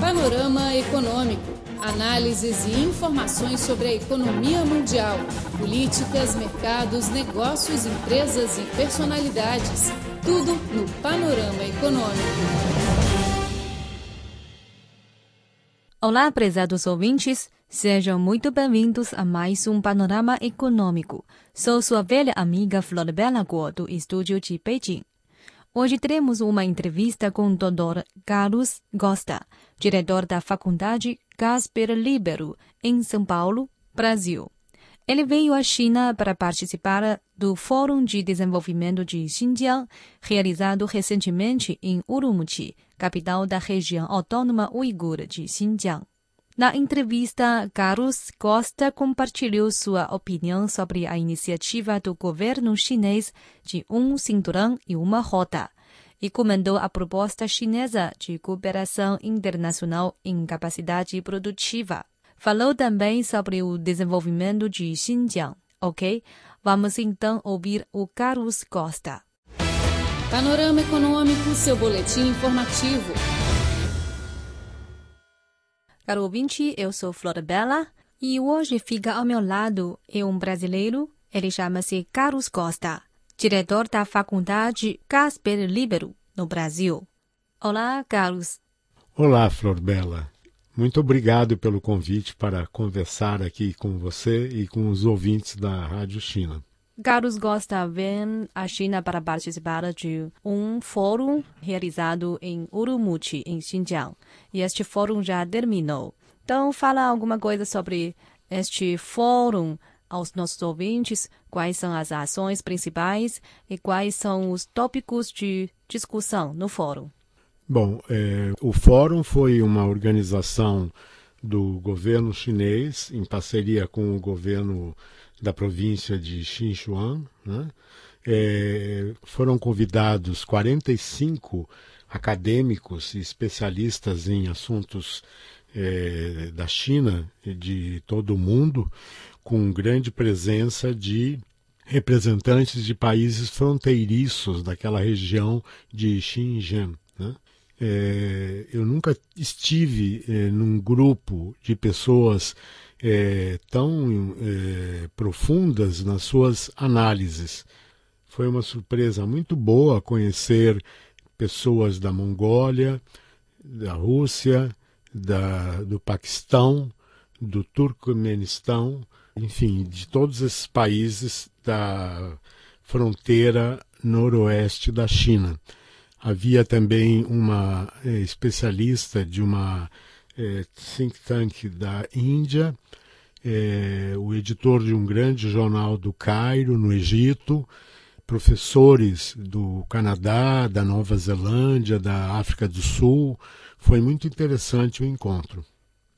Panorama Econômico. Análises e informações sobre a economia mundial, políticas, mercados, negócios, empresas e personalidades. Tudo no Panorama Econômico. Olá, prezados ouvintes. Sejam muito bem-vindos a mais um Panorama Econômico. Sou sua velha amiga Flor Bela do estúdio de Beijing. Hoje teremos uma entrevista com o Dr. Carlos Costa, diretor da Faculdade Gasper Libero, em São Paulo, Brasil. Ele veio à China para participar do Fórum de Desenvolvimento de Xinjiang, realizado recentemente em Urumqi, capital da região autônoma uigura de Xinjiang. Na entrevista, Carlos Costa compartilhou sua opinião sobre a iniciativa do governo chinês de um cinturão e uma rota e comentou a proposta chinesa de cooperação internacional em capacidade produtiva. Falou também sobre o desenvolvimento de Xinjiang. Ok? Vamos então ouvir o Carlos Costa. Panorama Econômico, seu boletim informativo. Caro ouvinte, eu sou Flora Bela e hoje fica ao meu lado é um brasileiro, ele chama-se Carlos Costa, diretor da Faculdade Casper Libero, no Brasil. Olá, Carlos. Olá, Flor Bela. Muito obrigado pelo convite para conversar aqui com você e com os ouvintes da Rádio China. Carlos Costa vem à China para participar de um fórum realizado em Urumqi, em Xinjiang. E este fórum já terminou. Então, fala alguma coisa sobre este fórum aos nossos ouvintes, quais são as ações principais e quais são os tópicos de discussão no fórum. Bom, é, o fórum foi uma organização do governo chinês em parceria com o governo da província de Xinjiang. Né? É, foram convidados 45 acadêmicos e especialistas em assuntos é, da China e de todo o mundo, com grande presença de representantes de países fronteiriços daquela região de Xinjiang. É, eu nunca estive é, num grupo de pessoas é, tão é, profundas nas suas análises. Foi uma surpresa muito boa conhecer pessoas da Mongólia, da Rússia, da, do Paquistão, do Turcomenistão, enfim, de todos esses países da fronteira noroeste da China. Havia também uma é, especialista de uma é, think tank da Índia, é, o editor de um grande jornal do Cairo, no Egito, professores do Canadá, da Nova Zelândia, da África do Sul. Foi muito interessante o encontro.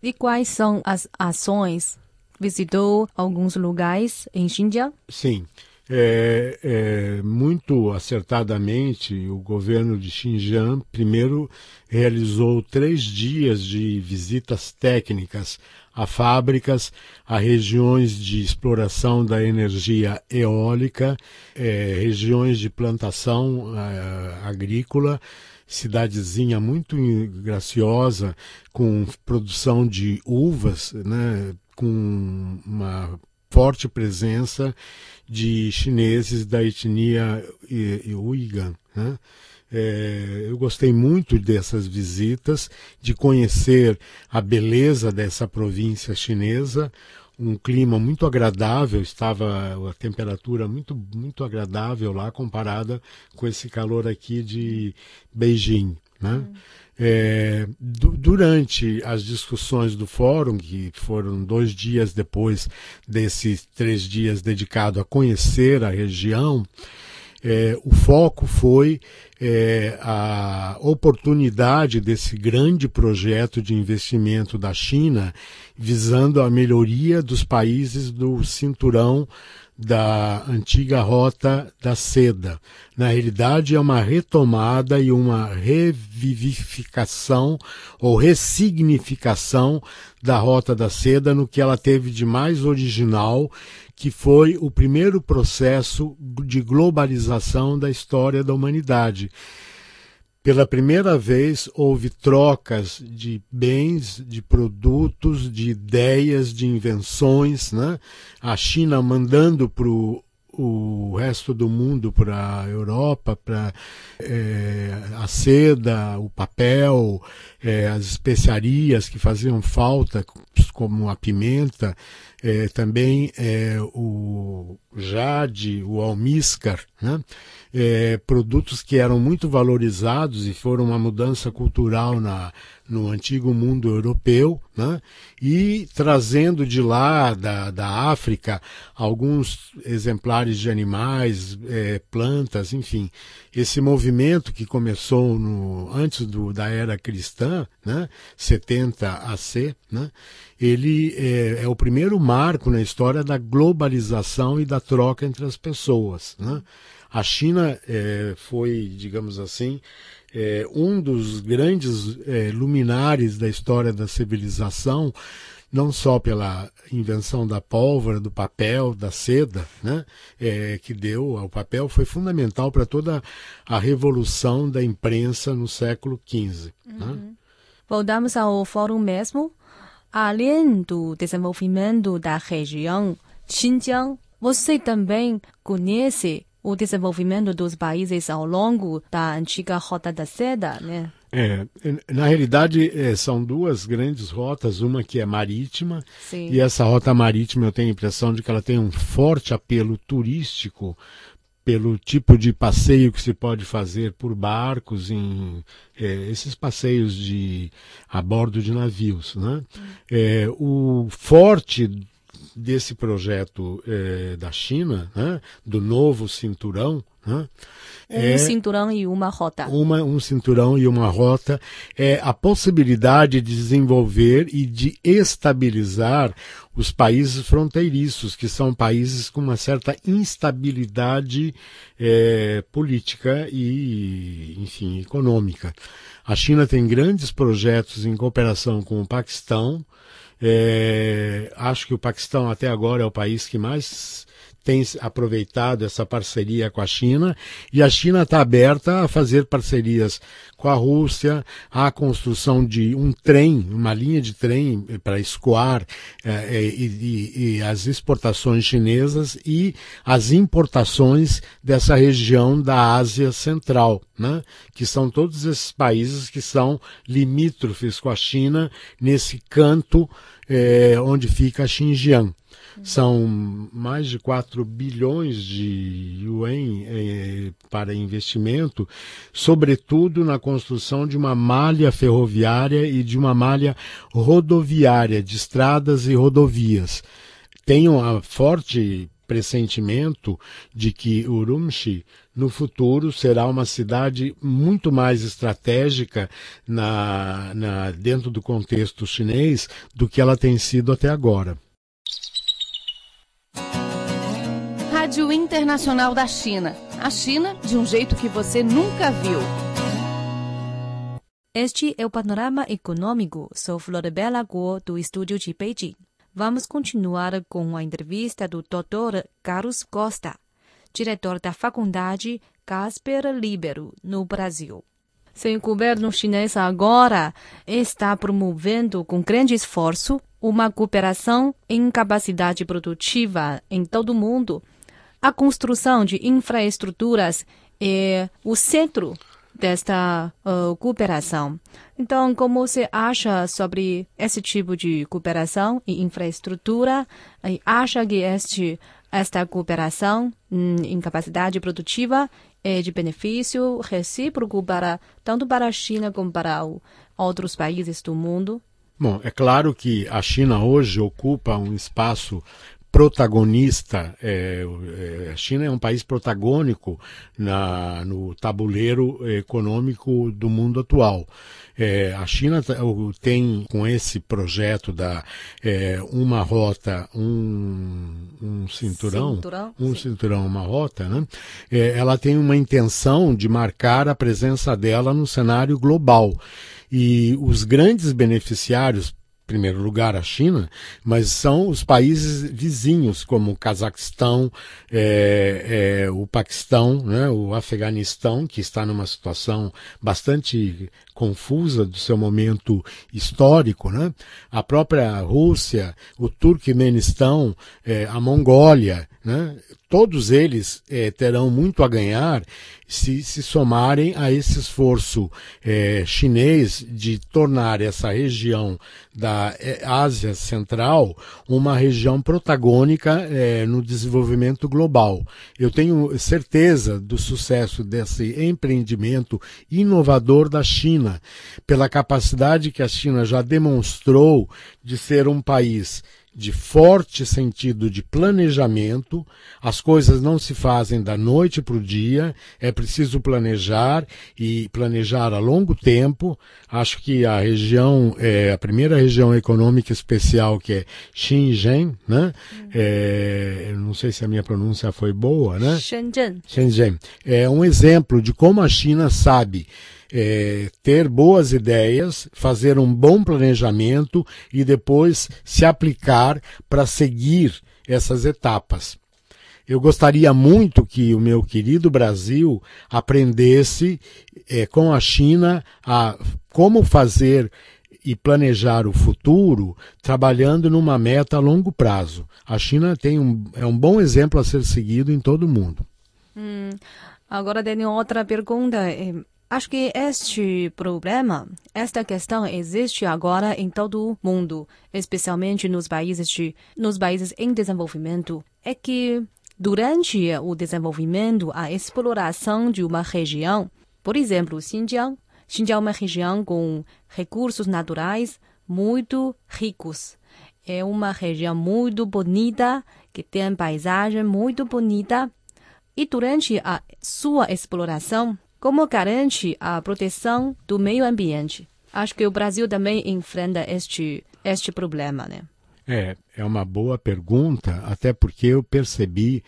E quais são as ações? Visitou alguns lugares em Xinjiang? Sim. É, é, muito acertadamente, o governo de Xinjiang primeiro realizou três dias de visitas técnicas a fábricas, a regiões de exploração da energia eólica, é, regiões de plantação é, agrícola, cidadezinha muito graciosa, com produção de uvas, né, com uma forte presença de chineses da etnia Uyghur. Né? É, eu gostei muito dessas visitas, de conhecer a beleza dessa província chinesa, um clima muito agradável, estava a temperatura muito, muito agradável lá comparada com esse calor aqui de Beijing. Né? Hum. É, durante as discussões do fórum, que foram dois dias depois desses três dias dedicados a conhecer a região, é, o foco foi é, a oportunidade desse grande projeto de investimento da China visando a melhoria dos países do cinturão da antiga rota da seda. Na realidade, é uma retomada e uma revivificação ou ressignificação da rota da seda no que ela teve de mais original, que foi o primeiro processo de globalização da história da humanidade pela primeira vez houve trocas de bens, de produtos, de ideias, de invenções, né? A China mandando para o resto do mundo para a Europa, para é, a seda, o papel, é, as especiarias que faziam falta, como a pimenta, é, também o jade, o almíscar, né? é, produtos que eram muito valorizados e foram uma mudança cultural na, no antigo mundo europeu, né? e trazendo de lá, da, da África, alguns exemplares de animais, é, plantas, enfim. Esse movimento que começou no, antes do, da era cristã, né? 70 AC, né? Ele é, é, o primeiro marco na história da globalização e da troca entre as pessoas. Né? A China é, foi, digamos assim, é, um dos grandes é, luminares da história da civilização, não só pela invenção da pólvora, do papel, da seda, né, é, que deu ao papel, foi fundamental para toda a revolução da imprensa no século XV. Né? Uhum. Né? Voltamos ao fórum mesmo. Além do desenvolvimento da região Xinjiang, você também conhece o desenvolvimento dos países ao longo da antiga Rota da Seda, né? É, na realidade, é, são duas grandes rotas, uma que é marítima, Sim. e essa rota marítima eu tenho a impressão de que ela tem um forte apelo turístico pelo tipo de passeio que se pode fazer por barcos em é, esses passeios de a bordo de navios, né? É, o forte desse projeto é, da China, né, do novo cinturão, né, um é cinturão e uma rota. Uma, um cinturão e uma rota é a possibilidade de desenvolver e de estabilizar os países fronteiriços, que são países com uma certa instabilidade é, política e, enfim, econômica. A China tem grandes projetos em cooperação com o Paquistão, é, acho que o Paquistão até agora é o país que mais tem aproveitado essa parceria com a China e a China está aberta a fazer parcerias com a Rússia, a construção de um trem, uma linha de trem para escoar é, e, e, e, as exportações chinesas e as importações dessa região da Ásia Central, né? que são todos esses países que são limítrofes com a China nesse canto é, onde fica Xinjiang. São mais de 4 bilhões de yuan eh, para investimento, sobretudo na construção de uma malha ferroviária e de uma malha rodoviária, de estradas e rodovias. Tenho um forte pressentimento de que Urumqi no futuro será uma cidade muito mais estratégica na, na, dentro do contexto chinês do que ela tem sido até agora. Rádio Internacional da China. A China de um jeito que você nunca viu. Este é o panorama econômico. Sou Floribela Guo, do estúdio de Beijing. Vamos continuar com a entrevista do Dr. Carlos Costa, diretor da Faculdade Casper Libero, no Brasil. Seu governo chinês agora está promovendo com grande esforço uma cooperação em capacidade produtiva em todo o mundo a construção de infraestruturas é o centro desta uh, cooperação. Então, como você acha sobre esse tipo de cooperação e infraestrutura? E acha que este, esta cooperação hum, em capacidade produtiva é de benefício recíproco para tanto para a China como para o, outros países do mundo? Bom, é claro que a China hoje ocupa um espaço protagonista. É, é, a China é um país protagônico na, no tabuleiro econômico do mundo atual. É, a China tem, com esse projeto da é, uma rota, um, um cinturão, cinturão, um sim. cinturão, uma rota, né? É, ela tem uma intenção de marcar a presença dela no cenário global. E os grandes beneficiários primeiro lugar a China, mas são os países vizinhos, como o Cazaquistão, é, é, o Paquistão, né, o Afeganistão, que está numa situação bastante confusa do seu momento histórico, né? a própria Rússia, o Turkmenistão, é, a Mongólia, né? todos eles é, terão muito a ganhar se se somarem a esse esforço é, chinês de tornar essa região da é, Ásia Central uma região protagônica é, no desenvolvimento global. Eu tenho certeza do sucesso desse empreendimento inovador da China, pela capacidade que a China já demonstrou de ser um país de forte sentido de planejamento. As coisas não se fazem da noite para o dia, é preciso planejar e planejar a longo tempo. Acho que a região, é, a primeira região econômica especial, que é Xinjiang, né? Uhum. É, não sei se a minha pronúncia foi boa, né? Shenzhen. Shenzhen. É um exemplo de como a China sabe é, ter boas ideias, fazer um bom planejamento e depois se aplicar para seguir essas etapas. Eu gostaria muito que o meu querido Brasil aprendesse é, com a China a como fazer e planejar o futuro trabalhando numa meta a longo prazo. A China tem um, é um bom exemplo a ser seguido em todo o mundo. Hum, agora tenho outra pergunta. Acho que este problema, esta questão existe agora em todo o mundo, especialmente nos países, de, nos países em desenvolvimento. É que durante o desenvolvimento, a exploração de uma região, por exemplo, Xinjiang, Xinjiang é uma região com recursos naturais muito ricos. É uma região muito bonita, que tem paisagem muito bonita. E durante a sua exploração, como garante a proteção do meio ambiente? Acho que o Brasil também enfrenta este, este problema, né? É, é uma boa pergunta, até porque eu percebi,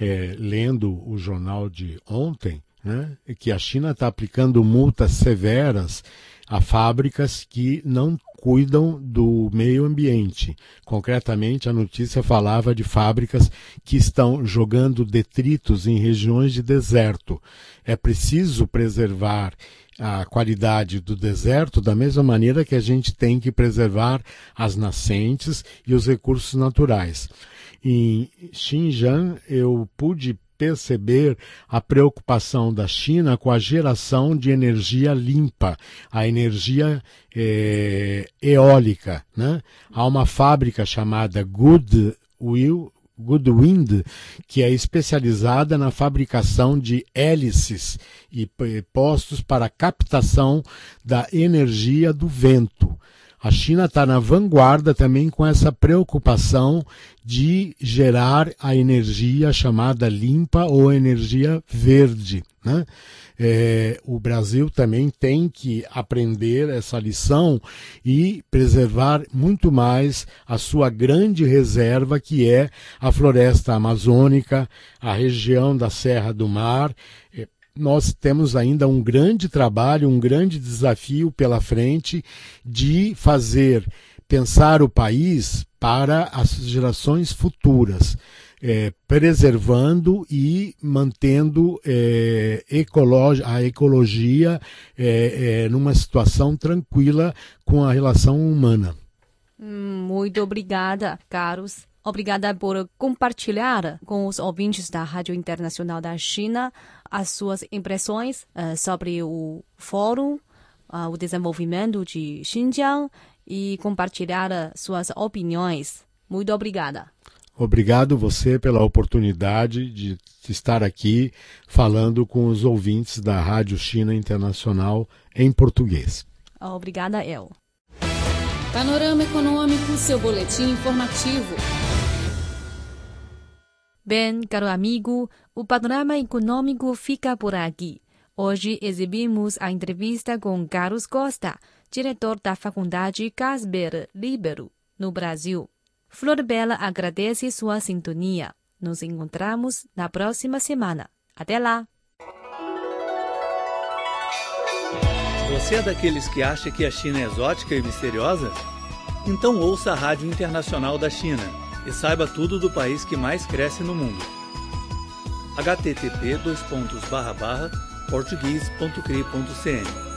é, lendo o jornal de ontem, né, que a China está aplicando multas severas a fábricas que não cuidam do meio ambiente. Concretamente, a notícia falava de fábricas que estão jogando detritos em regiões de deserto. É preciso preservar a qualidade do deserto da mesma maneira que a gente tem que preservar as nascentes e os recursos naturais. Em Xinjiang, eu pude perceber a preocupação da China com a geração de energia limpa, a energia é, eólica. Né? Há uma fábrica chamada Goodwill, Goodwind, que é especializada na fabricação de hélices e postos para captação da energia do vento. A China está na vanguarda também com essa preocupação de gerar a energia chamada limpa ou energia verde. Né? É, o Brasil também tem que aprender essa lição e preservar muito mais a sua grande reserva, que é a floresta amazônica, a região da Serra do Mar, é, nós temos ainda um grande trabalho, um grande desafio pela frente de fazer pensar o país para as gerações futuras, é, preservando e mantendo é, a ecologia é, é, numa situação tranquila com a relação humana. Muito obrigada, caros. Obrigada por compartilhar com os ouvintes da Rádio Internacional da China as suas impressões uh, sobre o fórum, uh, o desenvolvimento de Xinjiang e compartilhar suas opiniões. Muito obrigada. Obrigado você pela oportunidade de estar aqui falando com os ouvintes da Rádio China Internacional em português. Obrigada, El. Panorama Econômico, seu boletim informativo. Bem, caro amigo, o panorama econômico fica por aqui. Hoje exibimos a entrevista com Carlos Costa, diretor da Faculdade Casper Libero, no Brasil. Flor Bela agradece sua sintonia. Nos encontramos na próxima semana. Até lá! Você é daqueles que acha que a China é exótica e misteriosa? Então ouça a Rádio Internacional da China e saiba tudo do país que mais cresce no mundo. http português.cri.cn